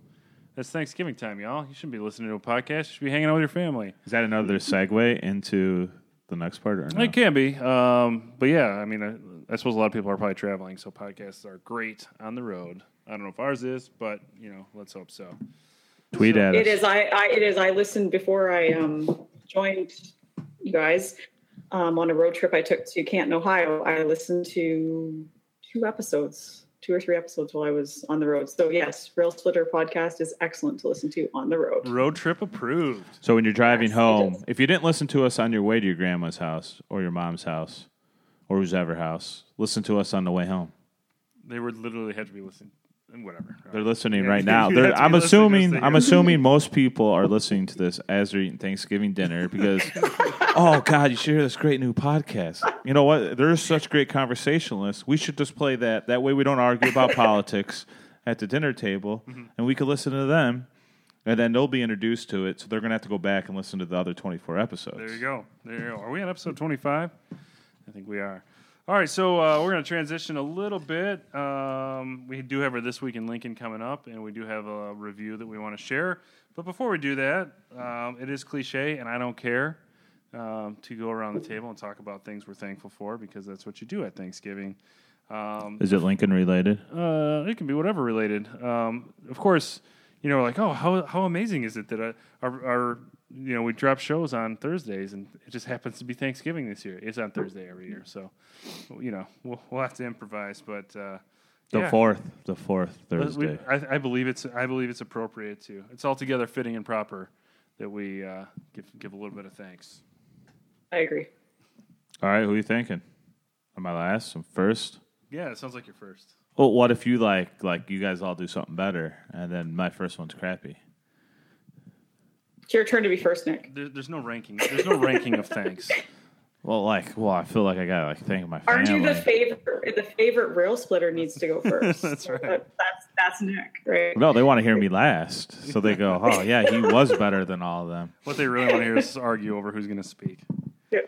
it's Thanksgiving time, y'all. You shouldn't be listening to a podcast. You should be hanging out with your family. Is that another segue into the next part? Or no? It can be, um, but yeah, I mean, I, I suppose a lot of people are probably traveling, so podcasts are great on the road. I don't know if ours is, but you know, let's hope so. Tweet at us. It is. I, I. It is. I listened before I um, joined you guys um, on a road trip I took to Canton, Ohio. I listened to two episodes, two or three episodes while I was on the road. So yes, Rail Splitter podcast is excellent to listen to on the road. Road trip approved. So when you're driving Yes, home, if you didn't listen to us on your way to your grandma's house or your mom's house or whose ever house, listen to us on the way home. They would literally have to be listening. Whatever. They're listening right now. They're, have to be I'm assuming. I'm assuming most people are listening to this as they're eating Thanksgiving dinner because, oh God, you should hear this great new podcast. You know what? There's such great conversationalists. We should just play that. That way, we don't argue about politics at the dinner table, Mm-hmm. and we can listen to them, and then they'll be introduced to it. So they're going to have to go back and listen to the other 24 episodes. There you go. There you go. Are we on episode 25? I think we are. All right, so uh, we're going to transition a little bit. Um, we do have our This Week in Lincoln coming up, and we do have a review that we want to share. But before we do that, um, it is cliche, and I don't care um, to go around the table and talk about things we're thankful for because that's what you do at Thanksgiving. Um, Is it Lincoln related? uh, it can be whatever related. Um, of course, you know, like, oh, how how amazing is it that uh, our, our you know we drop shows on Thursdays and it just happens to be Thanksgiving this year. It's on Thursday every year, so you know we'll we'll have to improvise. But uh, The yeah. fourth, the fourth We- Thursday. I, I believe it's I believe it's appropriate too. It's altogether fitting and proper that we uh, give give a little bit of thanks. I agree. All right, who are you thinking? Am I last? I'm first. Yeah, it sounds like you're first. Well, what if you like like you guys all do something better, and then my first one's crappy? It's your turn to be first, Nick. There, there's no ranking. There's no ranking of thanks. Well, like, well, I feel like I gotta like thank my family. Aren't you the favorite? The favorite rail splitter needs to go first. That's right. that- that's that's Nick, right? No, they want to hear me last, so they go, "Oh yeah, he was better than all of them." What they really want to hear is argue over who's going to speak. Yeah.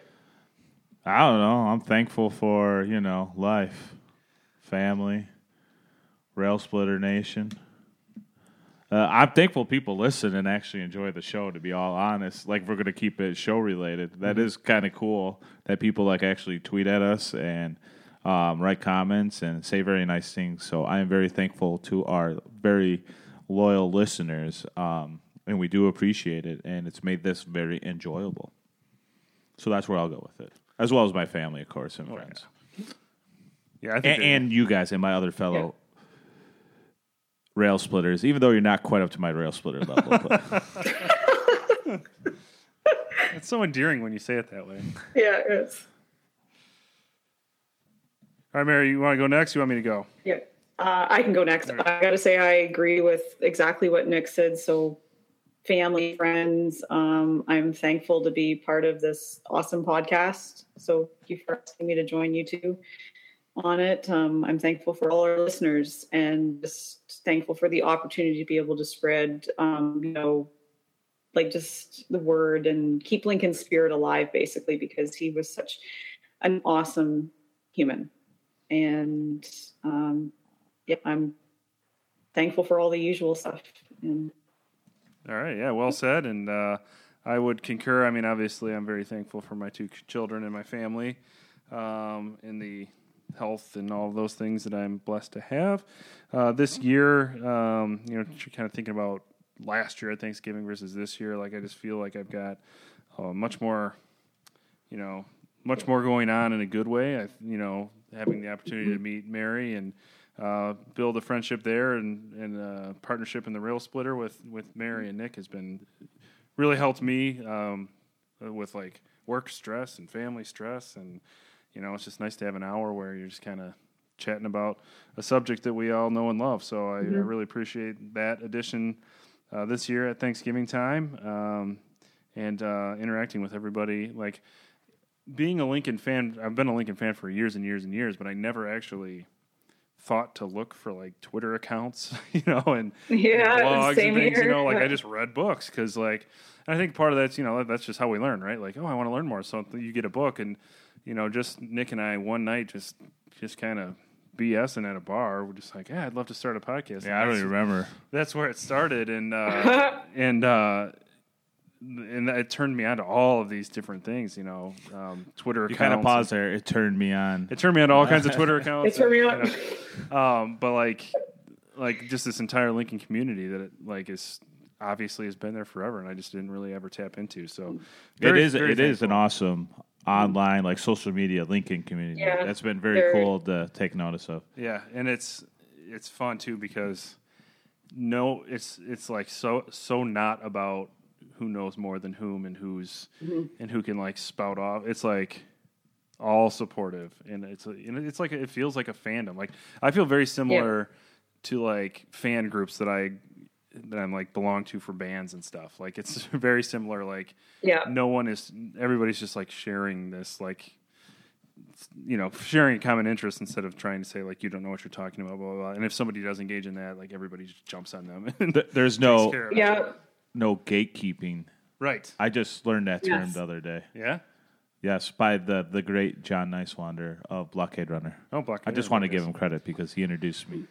I don't know. I'm thankful for you know life, family, rail splitter nation. Uh, I'm thankful people listen and actually enjoy the show. To be all honest, like we're gonna keep it show related. That is kind of cool that people like actually tweet at us and um, write comments and say very nice things. So I am very thankful to our very loyal listeners, um, and we do appreciate it. And it's made this very enjoyable. So that's where I'll go with it, as well as my family, of course, and friends, Yeah, I think and, and you guys and my other fellow rail splitters. Even though you're not quite up to my rail splitter level, it's so endearing when you say it that way. Yeah, it's All right, Mary, you want to go next? You want me to go? yeah. Uh, I can go next. I got to say, I agree with exactly what Nick said. So, family, friends, um, I'm thankful to be part of this awesome podcast. So, thank you for asking me to join you two on it. Um, I'm thankful for all our listeners and just thankful for the opportunity to be able to spread, um, you know, like just the word and keep Lincoln's spirit alive, basically, because he was such an awesome human. And um, yeah, I'm thankful for all the usual stuff. And All right, yeah, well said. And uh, I would concur. I mean, obviously, I'm very thankful for my two children and my family, um, and the health and all those things that I'm blessed to have. Uh, this year, um, you know, kind of thinking about last year at Thanksgiving versus this year, like I just feel like I've got uh, much more, you know, much more going on in a good way. I, you know, having the opportunity to meet Mary and uh, build a friendship there and and uh, partnership in the rail splitter with with Mary and Nick has been really helped me um, with like work stress and family stress and you know it's just nice to have an hour where you're just kind of chatting about a subject that we all know and love. So I, I really appreciate that addition uh, this year at Thanksgiving time um, and uh, interacting with everybody like being a Lincoln fan, I've been a Lincoln fan for years and years and years, but I never actually thought to look for like Twitter accounts, you know, and Yeah, and blogs and things, you know, like I just read books because like I think part of that's you know that's just how we learn, right? Like oh, I want to learn more, so you get a book, and you know, just Nick and I one night just just kind of BSing at a bar. We're just like, yeah, I'd love to start a podcast. yeah, I don't even remember. that's where it started and uh, and uh, and it turned me on to all of these different things you know um, twitter You kind of accounts. paused there. It turned me on. it turned me on to all kinds of twitter accounts It turned me on. you know, um, but like like just this entire lincoln community that it like is obviously has been there forever and i just didn't really ever tap into so very- it is. very It is an awesome Mm-hmm. online like social media Lincoln community. Yeah, That's been very, very. cool to take notice of. Yeah, and it's it's fun too because no, it's it's like so so not about who knows more than whom and who's mm-hmm. and who can like spout off. It's like all supportive, and it's and it's like it feels like a fandom. Like I feel very similar to like fan groups that I that I'm like belong to for bands and stuff. Like it's very similar. Like yeah, no one is everybody's just like sharing this like you know sharing a common interest instead of trying to say like you don't know what you're talking about blah blah, blah. and if somebody does engage in that like everybody just jumps on them and There's no care of it. yeah. no gatekeeping. right I just learned that term Yes. the other day. yeah Yes, by the the great John Nicewander of Blockade Runner. Oh, Blockade I just Runner, want to give him credit because he introduced me.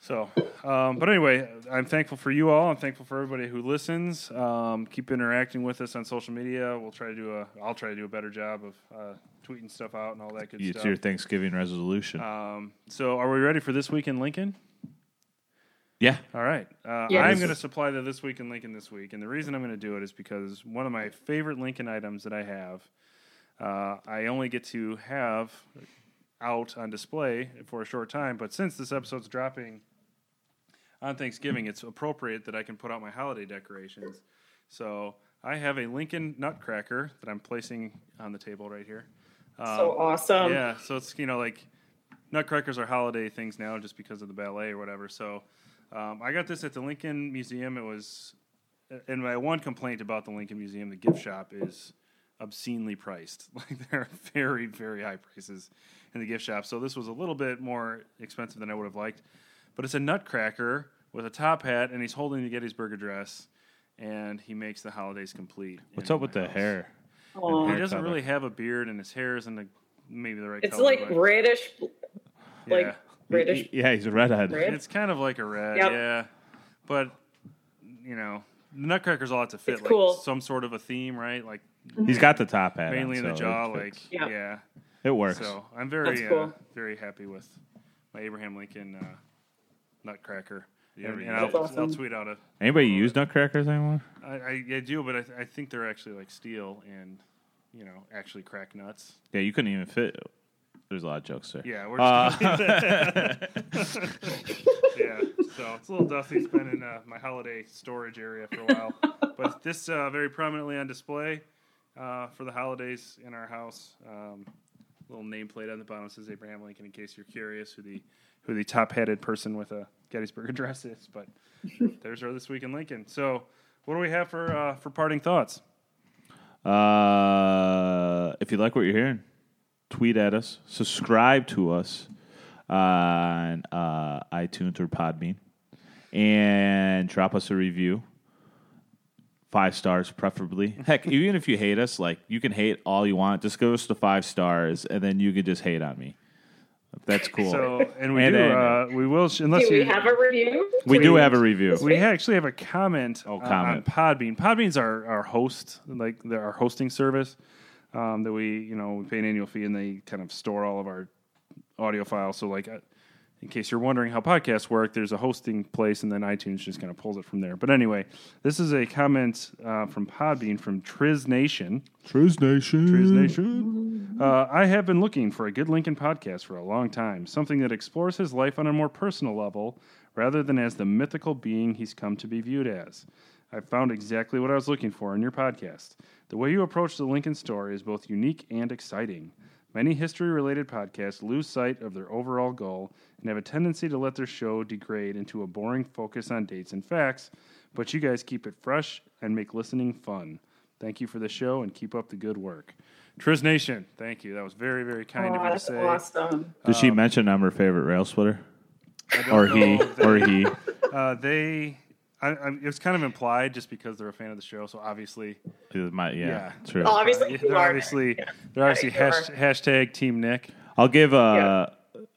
So, um, but anyway, I'm thankful for you all. I'm thankful for everybody who listens. Um, keep interacting with us on social media. We'll try to do a. I'll try to do a better job of uh, tweeting stuff out and all that good stuff. It's stuff. your Thanksgiving resolution. Um, so, are we ready for this week in Lincoln? yeah. All right. Uh, Yes. I'm going to supply the this week in Lincoln this week, and the reason I'm going to do it is because one of my favorite Lincoln items that I have, uh, I only get to have out on display for a short time. But since this episode's dropping on Thanksgiving, it's appropriate that I can put out my holiday decorations. So I have a Lincoln Nutcracker that I'm placing on the table right here. so awesome. Yeah, so it's you know like nutcrackers are holiday things now just because of the ballet or whatever. So um, I got this at the Lincoln Museum. It was, and my one complaint about the Lincoln Museum, the gift shop is obscenely priced. Like they're very very high prices in the gift shop. So this was a little bit more expensive than I would have liked, but it's a nutcracker with a top hat, and he's holding the Gettysburg Address. And he makes the holidays complete. What's up with my the hair? Aw. He doesn't color. really have a beard, and his hair isn't the, maybe the right It's color. like but- reddish, like yeah. reddish. Yeah, he's a redhead. Red? It's kind of like a red, Yep. yeah. But you know, Nutcracker's all have to fit It's like cool. some sort of a theme, right? Like He's got the top hat. mainly on, in the jaw, like fits. Yeah. yeah. It works. So I'm very That's cool. uh, very happy with my Abraham Lincoln uh, Nutcracker. You ever and, and I'll, That's awesome. I'll tweet out a. Anybody use nutcrackers anymore? I, I, I do, but I, th- I think they're actually like steel and you know actually crack nuts. Yeah, you couldn't even fit. There's a lot of jokes there. Yeah, we're Uh, yeah. So it's a little dusty. It's been in uh, my holiday storage area for a while, but this uh, very prominently on display uh, for the holidays in our house. Um, little nameplate on the bottom says Abraham Lincoln. In case you're curious who the who the top headed person with a Gettysburg Address is, but there's our this week in Lincoln. So what do we have for uh, for parting thoughts? Uh, if you like what you're hearing, tweet at us, subscribe to us on uh, iTunes or Podbean, and drop us a review. Five stars, preferably. Heck, even if you hate us, like you can hate all you want. Just give us the five stars, and then you can just hate on me. That's cool. So and we And do then- uh, we will sh- unless Do we you have a review? we do have a review. We actually have a comment, Oh, uh, on comment. Podbean. Podbean's our, our host, like the, our hosting service um, that we, you know, we pay an annual fee and they kind of store all of our audio files. So, like, uh, in case you're wondering how podcasts work, there's a hosting place and then iTunes just kind of pulls it from there. But anyway, this is a comment uh, from Podbean from Triz Nation. Triz Nation. Triz Nation. Uh, I have been looking for a good Lincoln podcast for a long time, something that explores his life on a more personal level rather than as the mythical being he's come to be viewed as. I found exactly what I was looking for in your podcast. The way you approach the Lincoln story is both unique and exciting. Many history related podcasts lose sight of their overall goal and have a tendency to let their show degrade into a boring focus on dates and facts, but you guys keep it fresh and make listening fun. Thank you for the show and keep up the good work. Triz Nation, thank you. That was very, very kind Oh, of you to say. awesome. Did she mention I'm her favorite rail splitter? Or he? Or he? Uh, they, I, I, it was kind of implied just because they're a fan of the show. So obviously, my- yeah, Yeah. true. Obviously, yeah, they're are. obviously, they're obviously hash, hashtag Team Nick. I'll give uh,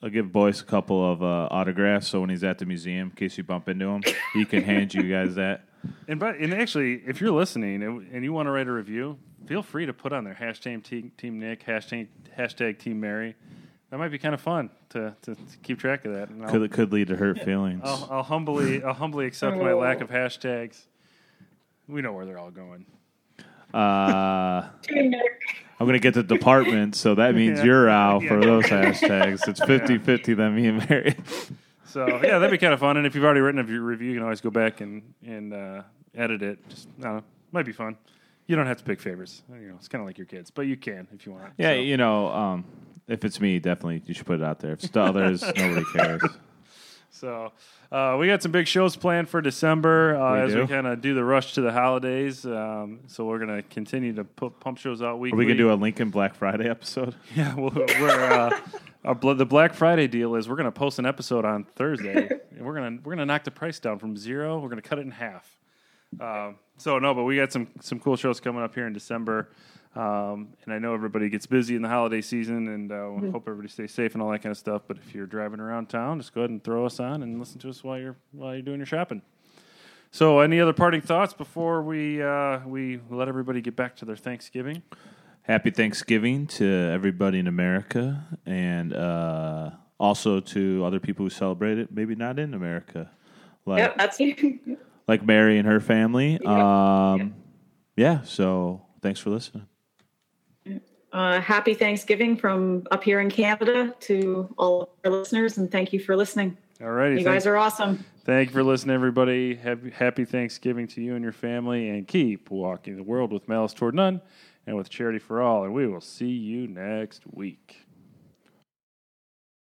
I'll give Boyce a couple of uh, autographs. So when he's at the museum, in case you bump into him, he can hand you guys that. And but and actually, if you're listening and, and you want to write a review, feel free to put on there hashtag Team, team Nick, hashtag hashtag Team Mary. That might be kind of fun to, to, to keep track of that. Could it could lead to hurt feelings. I'll, I'll humbly I'll humbly accept my lack of hashtags. We know where they're all going. Uh, I'm gonna get the department, so that means Yeah. you're out for Yeah. those hashtags. It's 50-50 then me and Mary. So yeah, that'd be kind of fun. And if you've already written a review, you can always go back and and uh, edit it. Just I don't know, might be fun. You don't have to pick favorites. You know, it's kind of like your kids, but you can if you want. Yeah, So- you know, um, if it's me, definitely you should put it out there. If it's the others, nobody cares. So uh, we got some big shows planned for December uh, We as do. we kind of do the rush to the holidays. Um, so we're gonna continue to put pump shows out Are we gonna do a Lincoln Black Friday episode? Yeah, we're, we're uh, our bl- the Black Friday deal is we're gonna post an episode on Thursday. and we're gonna we're gonna knock the price down from zero. We're gonna cut it in half. Um, so no, but we got some some cool shows coming up here in December. Um, and I know everybody gets busy in the holiday season, and uh, hope everybody stays safe and all that kind of stuff. But if you're driving around town, just go ahead and throw us on and listen to us while you're while you're doing your shopping. So, any other parting thoughts before we uh, we let everybody get back to their Thanksgiving? Happy Thanksgiving to everybody in America and uh, also to other people who celebrate it, maybe not in America. Like, Yep, that's like Mary and her family. Um, yeah, so thanks for listening. Uh, happy Thanksgiving from up here in Canada to all of our listeners, and thank you for listening. All righty, You guys are awesome. Thank you for listening, everybody. Happy, happy Thanksgiving to you and your family, and keep walking the world with malice toward none and with charity for all. And we will see you next week.